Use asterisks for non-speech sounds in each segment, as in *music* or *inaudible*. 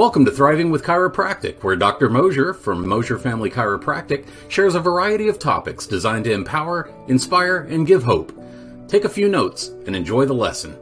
Welcome to Thriving with Chiropractic, where Dr. Mosier from Mosier Family Chiropractic shares a variety of topics designed to empower, inspire, and give hope. Take a few notes and enjoy the lesson.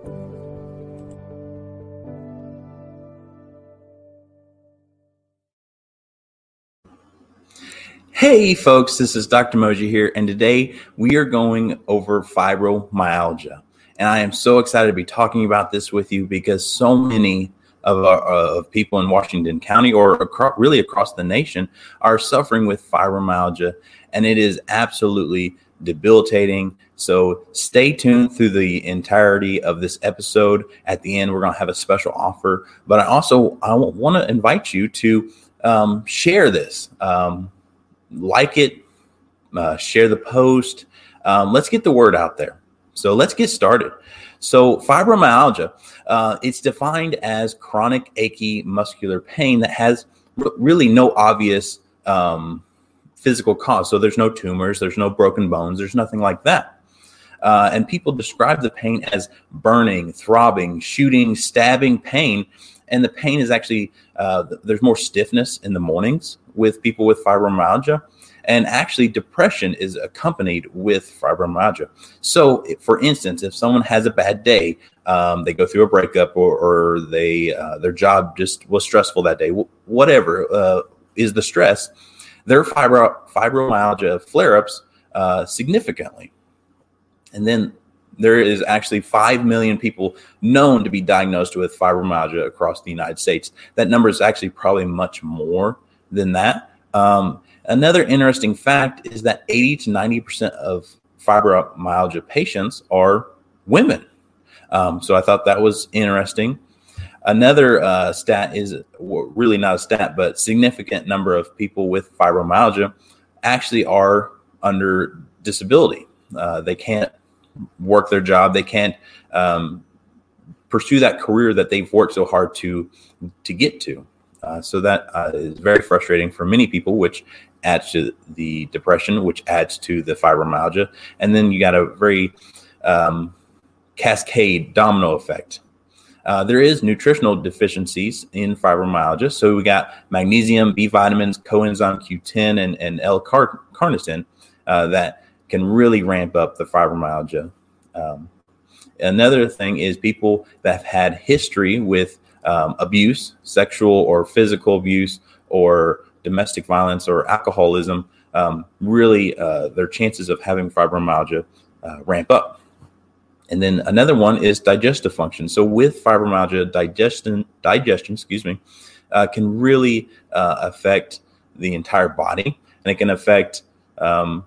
Hey folks, this is Dr. Mosier here, and today we are going over fibromyalgia. And I am so excited to be talking about this with you because so many of, uh, of people in Washington County or across, really across the nation are suffering with fibromyalgia, and it is absolutely debilitating. So stay tuned through the entirety of this episode. At the end, we're going to have a special offer, but I also I want to invite you to um, share this, um, like it, uh, share the post. Um, let's get the word out there. So let's get started. So, fibromyalgia, uh, it's defined as chronic achy muscular pain that has really no obvious um, physical cause. So, there's no tumors, there's no broken bones, there's nothing like that. Uh, and people describe the pain as burning, throbbing, shooting, stabbing pain. And the pain is actually, uh, there's more stiffness in the mornings with people with fibromyalgia. And actually, depression is accompanied with fibromyalgia. So, for instance, if someone has a bad day, um, they go through a breakup, or, or they uh, their job just was stressful that day, whatever uh, is the stress, their fibro- fibromyalgia flare ups uh, significantly. And then there is actually 5 million people known to be diagnosed with fibromyalgia across the United States. That number is actually probably much more than that. Um, Another interesting fact is that 80 to 90% of fibromyalgia patients are women. Um, so I thought that was interesting. Another uh, stat is really not a stat, but significant number of people with fibromyalgia actually are under disability. Uh, they can't work their job. They can't um, pursue that career that they've worked so hard to to get to. Uh, so that uh, is very frustrating for many people, which adds to the depression, which adds to the fibromyalgia. And then you got a very um, cascade domino effect. Uh, there is nutritional deficiencies in fibromyalgia. So we got magnesium, B vitamins, coenzyme Q10, and, and L-carnitine uh, that can really ramp up the fibromyalgia. Um, another thing is people that have had history with um, abuse, sexual or physical abuse, or domestic violence or alcoholism, um, really uh, their chances of having fibromyalgia uh, ramp up. And then another one is digestive function. So with fibromyalgia, digestion, digestion, excuse me, uh, can really uh, affect the entire body, and it can affect um,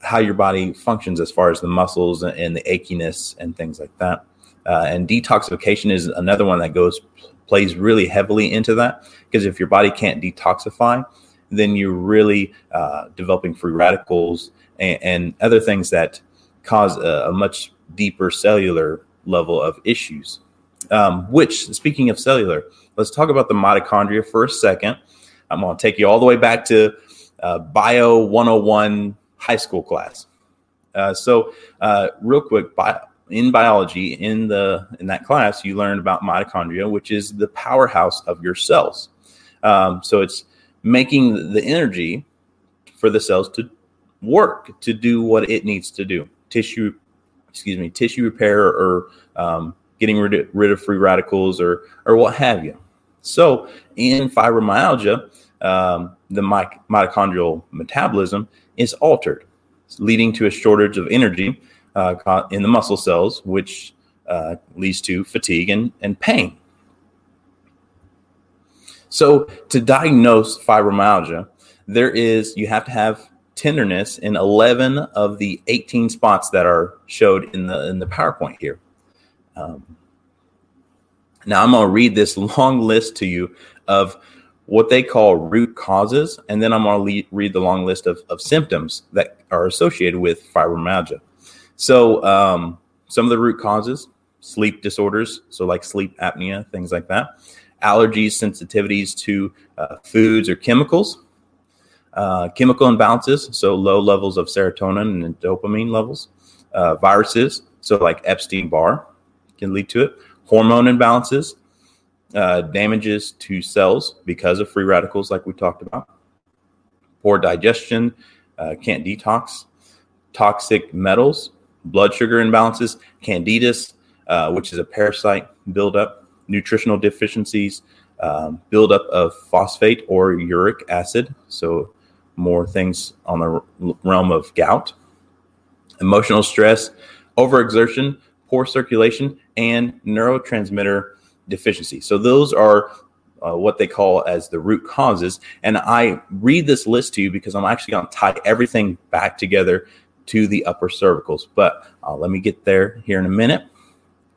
how your body functions as far as the muscles and the achiness and things like that. Uh, and detoxification is another one that goes plays really heavily into that because if your body can't detoxify, then you're really uh, developing free radicals and, and, other things that cause a, a, much deeper cellular level of issues. Um, which, speaking of cellular, let's talk about the mitochondria for a second. I'm going to take you all the way back to uh, Bio 101 high school class. Uh, so, uh, real quick, bio, in biology in the in that class you learned about mitochondria which is the powerhouse of your cells. Um, so it's making the energy for the cells to work to do what it needs to do. Tissue excuse me tissue repair or um, getting rid of, rid of free radicals or or what have you. So in fibromyalgia um, the mitochondrial metabolism is altered leading to a shortage of energy uh, in the muscle cells, which uh, leads to fatigue and, and pain. So, to diagnose fibromyalgia, there is you have to have tenderness in 11 of the 18 spots that are showed in the in the PowerPoint here. Um, now, I'm going to read this long list to you of what they call root causes, and then I'm going to read the long list of, of symptoms that are associated with fibromyalgia. So, um, some of the root causes sleep disorders, so like sleep apnea, things like that, allergies, sensitivities to uh, foods or chemicals, uh, chemical imbalances, so low levels of serotonin and dopamine levels, uh, viruses, so like Epstein Barr can lead to it, hormone imbalances, uh, damages to cells because of free radicals, like we talked about, poor digestion, uh, can't detox, toxic metals, blood sugar imbalances, candidus, uh, which is a parasite buildup, nutritional deficiencies, um, buildup of phosphate or uric acid. So, more things on the realm of gout, emotional stress, overexertion, poor circulation, and neurotransmitter deficiency. So, those are uh, what they call as the root causes. And I read this list to you because I'm actually going to tie everything back together to the upper cervicals. But uh, let me get there here in a minute.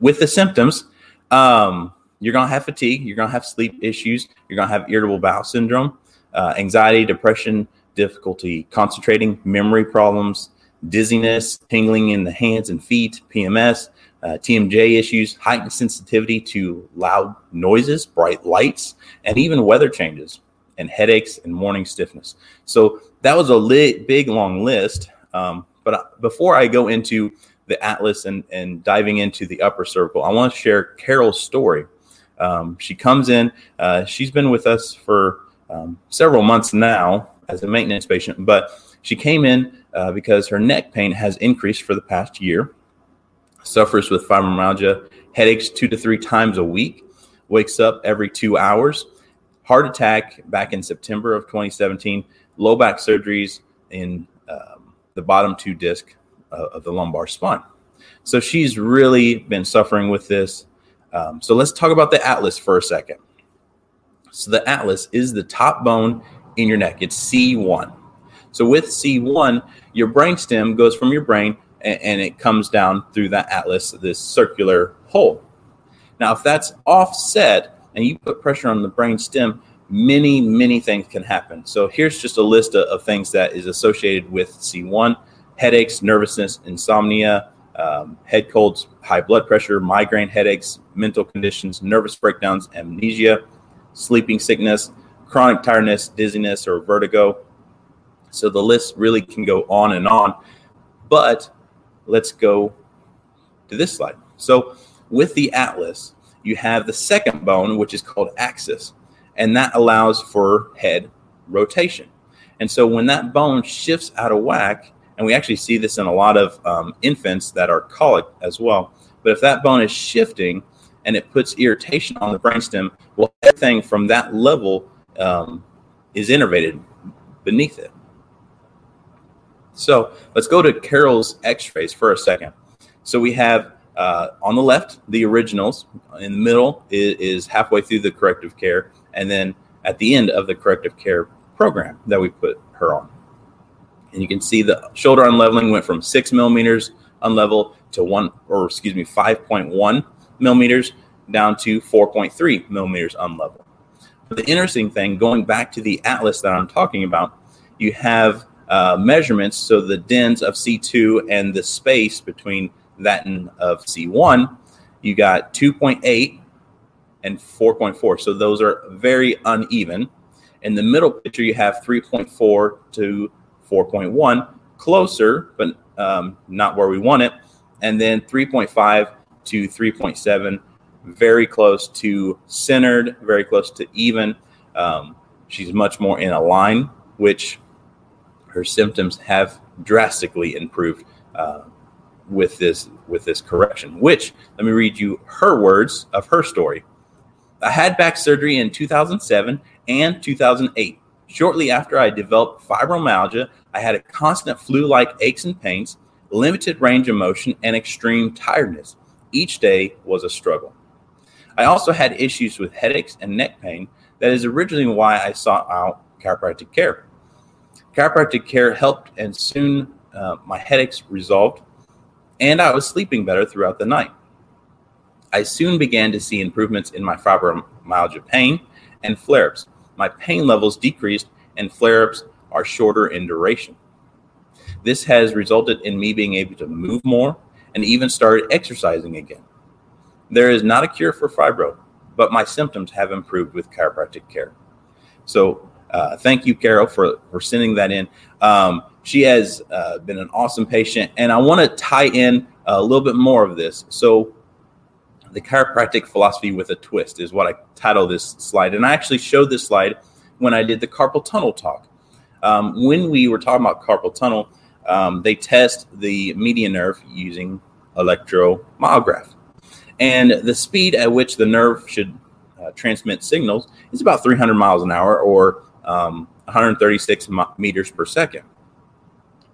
With the symptoms, um, you're going to have fatigue, you're going to have sleep issues, you're going to have irritable bowel syndrome, uh, anxiety, depression, difficulty concentrating, memory problems, dizziness, tingling in the hands and feet, PMS, uh, TMJ issues, heightened sensitivity to loud noises, bright lights, and even weather changes, and headaches and morning stiffness. So that was a li- big, long list. Um, but before I go into the atlas and, and diving into the upper cervical, I want to share Carol's story. Um, she comes in, uh, she's been with us for um, several months now as a maintenance patient, but she came in uh, because her neck pain has increased for the past year, suffers with fibromyalgia, headaches two to three times a week, wakes up every two hours, heart attack back in September of 2017, low back surgeries in the bottom two disc uh, of the lumbar spine. So she's really been suffering with this. Um, so let's talk about the atlas for a second. So the atlas is the top bone in your neck. It's C1. So with C1, your brainstem goes from your brain and, and it comes down through that atlas, this circular hole. Now, if that's offset and you put pressure on the brainstem, many, many things can happen. So here's just a list of, of things that is associated with C1 headaches, nervousness, insomnia, um, head colds, high blood pressure, migraine headaches, mental conditions, nervous breakdowns, amnesia, sleeping sickness, chronic tiredness, dizziness, or vertigo. So the list really can go on and on. But let's go to this slide. So with the atlas, you have the second bone, which is called axis, and that allows for head rotation. And so when that bone shifts out of whack, and we actually see this in a lot of um, infants that are colic as well. But if that bone is shifting and it puts irritation on the brainstem, well, everything from that level um, is innervated beneath it. So let's go to Carol's x-rays for a second. So we have uh, on the left, the originals. In the middle is, is, halfway through the corrective care. And then at the end of the corrective care program that we put her on. And you can see the shoulder unleveling went from six millimeters unlevel to one, or excuse me, 5.1 millimeters down to 4.3 millimeters unlevel. But the interesting thing, going back to the atlas that I'm talking about, you have uh, measurements. So the DINs of C2 and the space between that and of C1, you got 2.8 and 4.4. So those are very uneven. In the middle picture, you have 3.4 to 4.1, closer, but um, not where we want it. And then 3.5 to 3.7, very close to centered, very close to even. Um, she's much more in a line, which her symptoms have drastically improved uh, with this with this correction. Which let me read you her words of her story. I had back surgery in 2007 and 2008. Shortly after I developed fibromyalgia, I had a constant flu-like aches and pains, limited range of motion, and extreme tiredness. Each day was a struggle. I also had issues with headaches and neck pain. That is originally why I sought out chiropractic care. Chiropractic care helped, and soon uh, my headaches resolved, and I was sleeping better throughout the night. I soon began to see improvements in my fibromyalgia pain and flare ups. My pain levels decreased, and flare ups are shorter in duration. This has resulted in me being able to move more and even started exercising again. There is not a cure for fibro, but my symptoms have improved with chiropractic care. So uh, thank you, Carol, for, for sending that in. Um, she has uh, been an awesome patient, and I want to tie in a little bit more of this. So, the chiropractic philosophy with a twist is what I title this slide. And I actually showed this slide when I did the carpal tunnel talk. Um, when we were talking about carpal tunnel, um, they test the median nerve using electromyograph. And the speed at which the nerve should uh, transmit signals is about 300 miles an hour or um, 136 meters per second.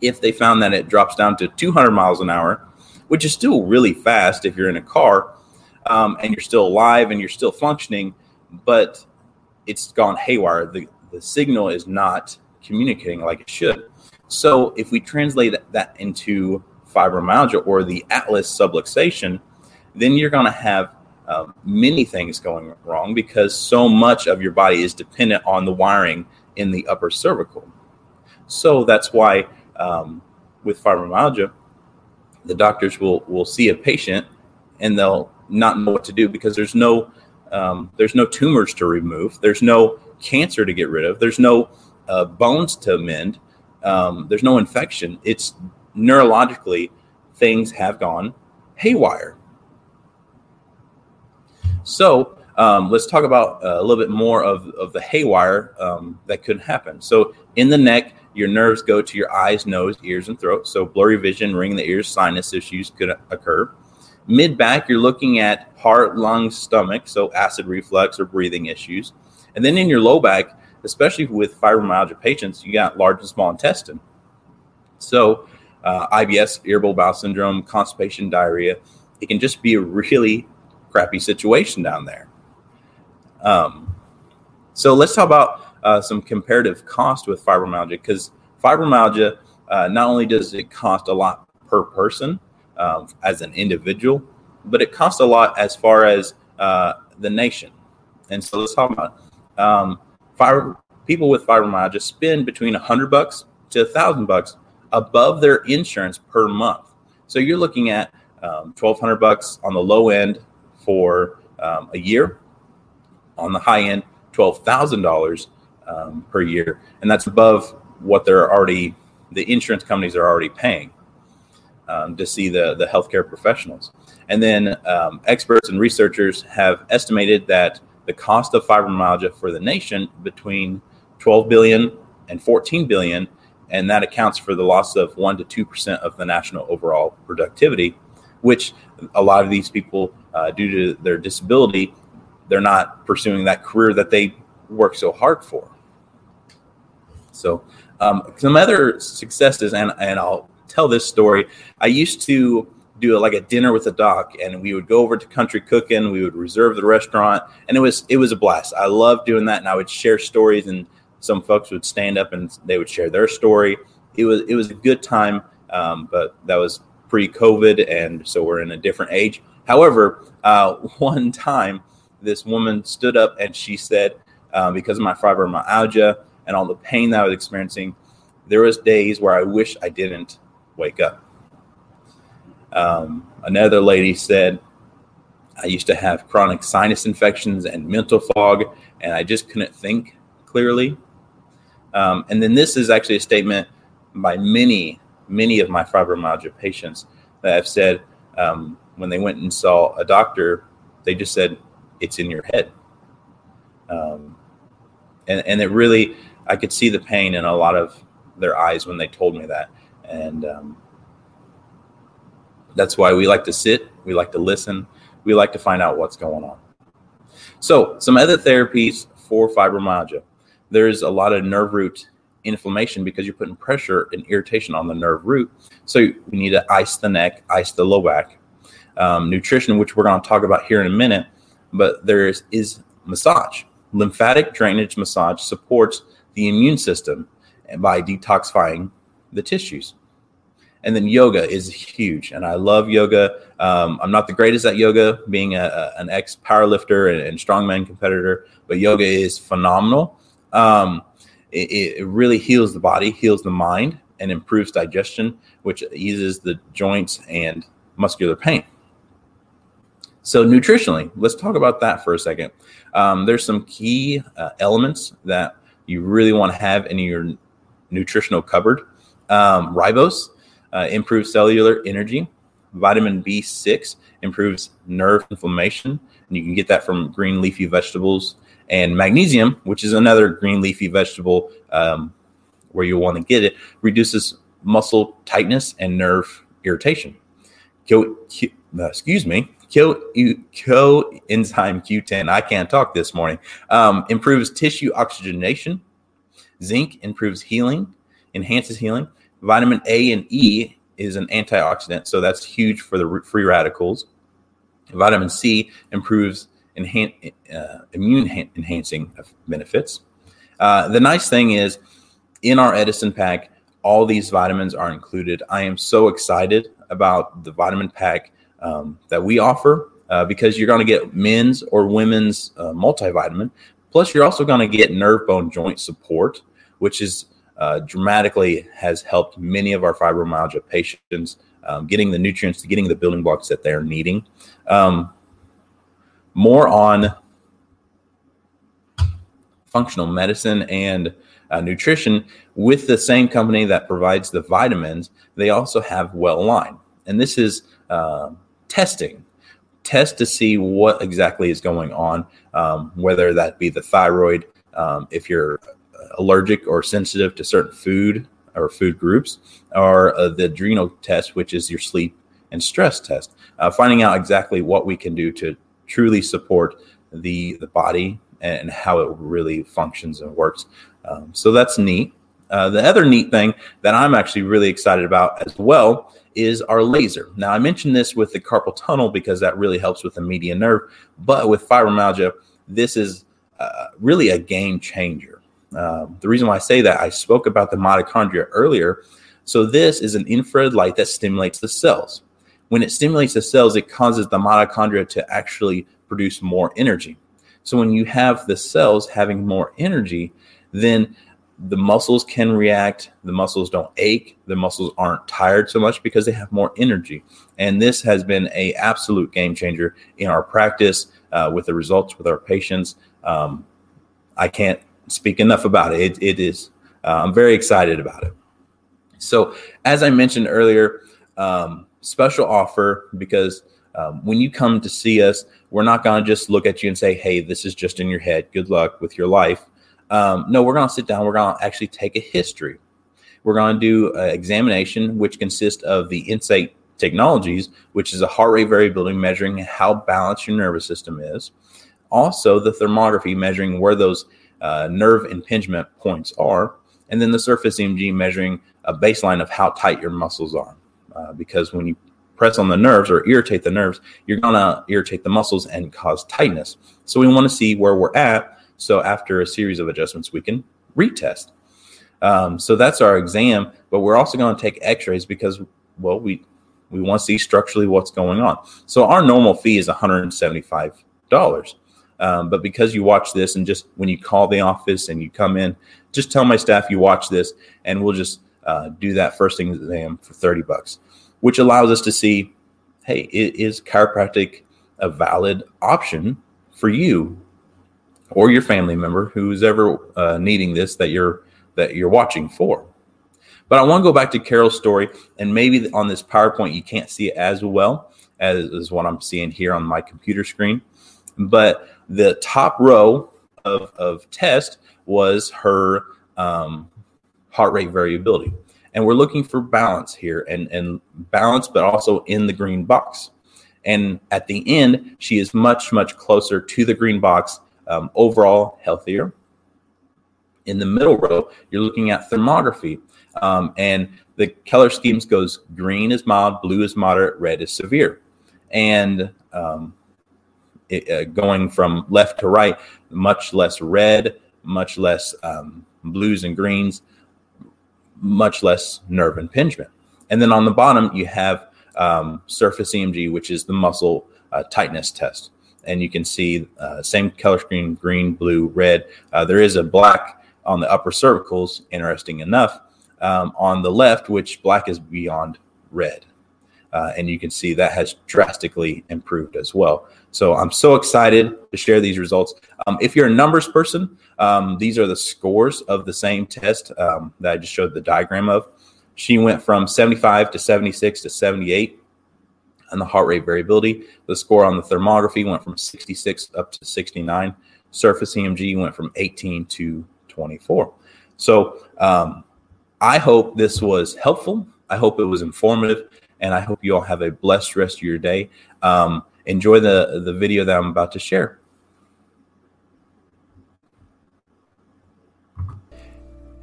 If they found that it drops down to 200 miles an hour, which is still really fast if you're in a car um, and you're still alive and you're still functioning, but it's gone haywire. The, the signal is not communicating like it should. So if we translate that into fibromyalgia or the atlas subluxation, then you're going to have uh, many things going wrong because so much of your body is dependent on the wiring in the upper cervical. So that's why um, with fibromyalgia, the doctors will will see a patient and they'll not know what to do because there's no um, there's no tumors to remove, there's no cancer to get rid of, there's no uh, bones to mend, um, there's no infection. It's neurologically things have gone haywire. So um, let's talk about uh, a little bit more of, of the haywire um, that could happen. So in the neck, your nerves go to your eyes, nose, ears, and throat. So blurry vision, ring the ears, sinus issues could occur. Mid back, you're looking at heart, lungs, stomach, so acid reflux or breathing issues. And then in your low back, especially with fibromyalgia patients, you got large and small intestine. So uh, IBS, irritable bowel syndrome, constipation, diarrhea, it can just be a really crappy situation down there. Um, so let's talk about uh, some comparative cost with fibromyalgia because fibromyalgia uh, not only does it cost a lot per person um, as an individual, but it costs a lot as far as uh, the nation. And so let's talk about um, fibro- people with fibromyalgia spend between a hundred bucks to a thousand bucks above their insurance per month. So you're looking at um, twelve hundred bucks on the low end for um, a year, on the high end, twelve thousand dollars um, per year, and that's above what they're already the insurance companies are already paying um, to see the the healthcare professionals. And then um, experts and researchers have estimated that the cost of fibromyalgia for the nation between 12 billion and 14 billion, and that accounts for the loss of one to two percent of the national overall productivity, which a lot of these people, uh, due to their disability, they're not pursuing that career that they work so hard for. So, um, some other successes, and and I'll tell this story. I used to do a, like a dinner with a doc, and we would go over to Country Cooking. We would reserve the restaurant, and it was it was a blast. I loved doing that, and I would share stories, and some folks would stand up and they would share their story. It was it was a good time, um, but that was pre-COVID, and so we're in a different age. However, uh, *laughs* one time this woman stood up and she said, uh, because of my fibromyalgia and all the pain that I was experiencing, there was days where I wish I didn't wake up. Um, another lady said, I used to have chronic sinus infections and mental fog, and I just couldn't think clearly. Um, and then this is actually a statement by many, many of my fibromyalgia patients that have said um, when they went and saw a doctor, they just said, it's in your head. Um, and, and it really, I could see the pain in a lot of their eyes when they told me that. And um, that's why we like to sit, we like to listen, we like to find out what's going on. So, some other therapies for fibromyalgia. There's a lot of nerve root inflammation because you're putting pressure and irritation on the nerve root. So, we need to ice the neck, ice the low back. Um, nutrition, which we're going to talk about here in a minute, but there is, is massage. Lymphatic drainage massage supports the immune system by detoxifying the tissues. And then yoga is huge, and I love yoga. Um, I'm not the greatest at yoga, being a, a, an ex powerlifter and, and strongman competitor, but yoga is phenomenal. Um, it, it really heals the body, heals the mind, and improves digestion, which eases the joints and muscular pain. So, nutritionally, let's talk about that for a second. Um, there's some key uh, elements that you really want to have in your nutritional cupboard. Um, ribose uh, improves cellular energy. Vitamin B6 improves nerve inflammation, and you can get that from green leafy vegetables. And magnesium, which is another green leafy vegetable um, where you want to get it, reduces muscle tightness and nerve irritation. Co- uh, excuse me, coenzyme Q10. I can't talk this morning. Um, improves tissue oxygenation. Zinc improves healing, enhances healing. Vitamin A and E is an antioxidant, so that's huge for the free radicals. Vitamin C improves enhan- uh, immune enhancing benefits. Uh, the nice thing is, in our Edison pack, all these vitamins are included. I am so excited about the vitamin pack um, that we offer uh, because you're going to get men's or women's uh, multivitamin. Plus, you're also going to get nerve, bone, joint support, which is uh, dramatically has helped many of our fibromyalgia patients um, getting the nutrients, getting the building blocks that they're needing. Um, more on functional medicine and uh, nutrition with the same company that provides the vitamins. They also have Well Line, and this is uh, testing. Test to see what exactly is going on, um, whether that be the thyroid, um, if you're allergic or sensitive to certain food or food groups, or uh, the adrenal test, which is your sleep and stress test. Uh, finding out exactly what we can do to truly support the the body and how it really functions and works. Um, so that's neat. Uh, the other neat thing that I'm actually really excited about as well is our laser. Now, I mentioned this with the carpal tunnel because that really helps with the median nerve, but with fibromyalgia, this is uh, really a game changer. Um, the reason why I say that, I spoke about the mitochondria earlier. So, this is an infrared light that stimulates the cells. When it stimulates the cells, it causes the mitochondria to actually produce more energy. So, when you have the cells having more energy, then the muscles can react the muscles don't ache the muscles aren't tired so much because they have more energy and this has been a absolute game changer in our practice uh, with the results with our patients um, i can't speak enough about it. It, it is. Uh, I'm very excited about it. So, as I mentioned earlier, um, special offer because um, when you come to see us, we're not going to just look at you and say, "Hey, this is just in your head. Good luck with your life." Um, no, we're going to sit down. We're going to actually take a history. We're going to do an examination, which consists of the Insight Technologies, which is a heart rate variability measuring how balanced your nervous system is. Also, the thermography measuring where those uh, nerve impingement points are, and then the surface EMG measuring a baseline of how tight your muscles are. Uh, because when you press on the nerves or irritate the nerves, you're going to irritate the muscles and cause tightness. So we want to see where we're at. So after a series of adjustments, we can retest. Um, so that's our exam, but we're also going to take X-rays because, well, we we want to see structurally what's going on. So our normal fee is $175. Um, but because you watch this and just when you call the office and you come in, just tell my staff you watch this and we'll just uh, do that first exam for 30 bucks, which allows us to see, hey, is chiropractic a valid option for you or your family member who's ever uh, needing this that you're that you're watching for. But I want to go back to Carol's story, and maybe on this PowerPoint you can't see it as well as, as what I'm seeing here on my computer screen. But the top row of, of test was her um, heart rate variability. And we're looking for balance here and, and balance, but also in the green box. And at the end, she is much, much closer to the green box, um, overall healthier. In the middle row, you're looking at thermography. Um, and the color schemes goes green is mild, blue is moderate, red is severe. And um, uh, going from left to right, much less red, much less um, blues and greens, much less nerve impingement. And then on the bottom, you have um, surface EMG, which is the muscle uh, tightness test. And you can see uh, same color screen, green, blue, red. Uh, there is a black on the upper cervicals, interesting enough. Um, on the left, which black is beyond red. Uh, and you can see that has drastically improved as well. So I'm so excited to share these results. Um, if you're a numbers person, um, these are the scores of the same test um, that I just showed the diagram of. She went from 75 to 76 to 78. and the heart rate variability. The score on the thermography went from 66 up to 69. Surface EMG went from 18 to 24. So um, I hope this was helpful. I hope it was informative, and I hope you all have a blessed rest of your day. Um, enjoy the the video that I'm about to share.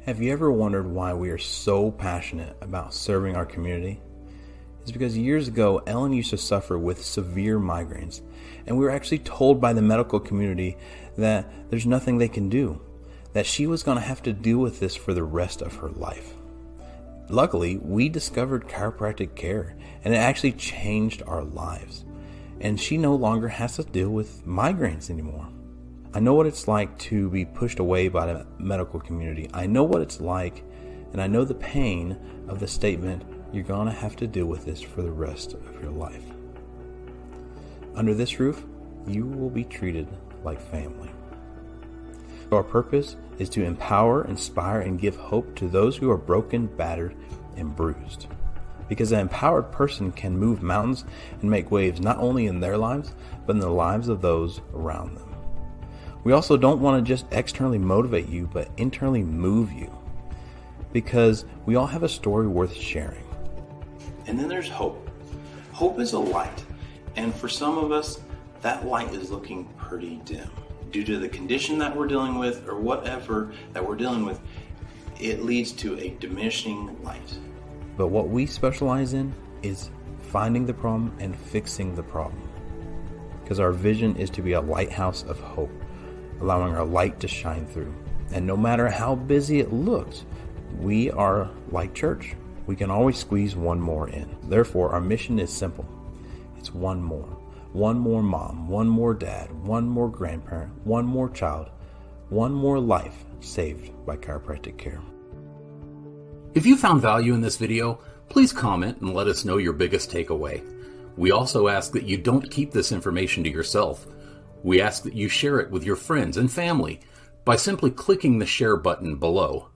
Have you ever wondered why we are so passionate about serving our community? It's because years ago, Ellen used to suffer with severe migraines, and we were actually told by the medical community that there's nothing they can do, that she was going to have to deal with this for the rest of her life. Luckily, we discovered chiropractic care, and it actually changed our lives. And she no longer has to deal with migraines anymore. I know what it's like to be pushed away by the medical community. I know what it's like, and I know the pain of the statement, you're going to have to deal with this for the rest of your life. Under this roof, you will be treated like family. Our purpose is to empower, inspire, and give hope to those who are broken, battered, and bruised. Because an empowered person can move mountains and make waves not only in their lives, but in the lives of those around them. We also don't want to just externally motivate you, but internally move you. Because we all have a story worth sharing. And then there's hope. Hope is a light. And for some of us, that light is looking pretty dim. Due to the condition that we're dealing with or whatever that we're dealing with, it leads to a diminishing light. But what we specialize in is finding the problem and fixing the problem. Because our vision is to be a lighthouse of hope allowing our light to shine through. And no matter how busy it looks, we are like church. We can always squeeze one more in. Therefore, our mission is simple it's one more. One more mom, one more dad, one more grandparent, one more child, one more life saved by chiropractic care. If you found value in this video, please comment and let us know your biggest takeaway. We also ask that you don't keep this information to yourself we ask that you share it with your friends and family by simply clicking the share button below.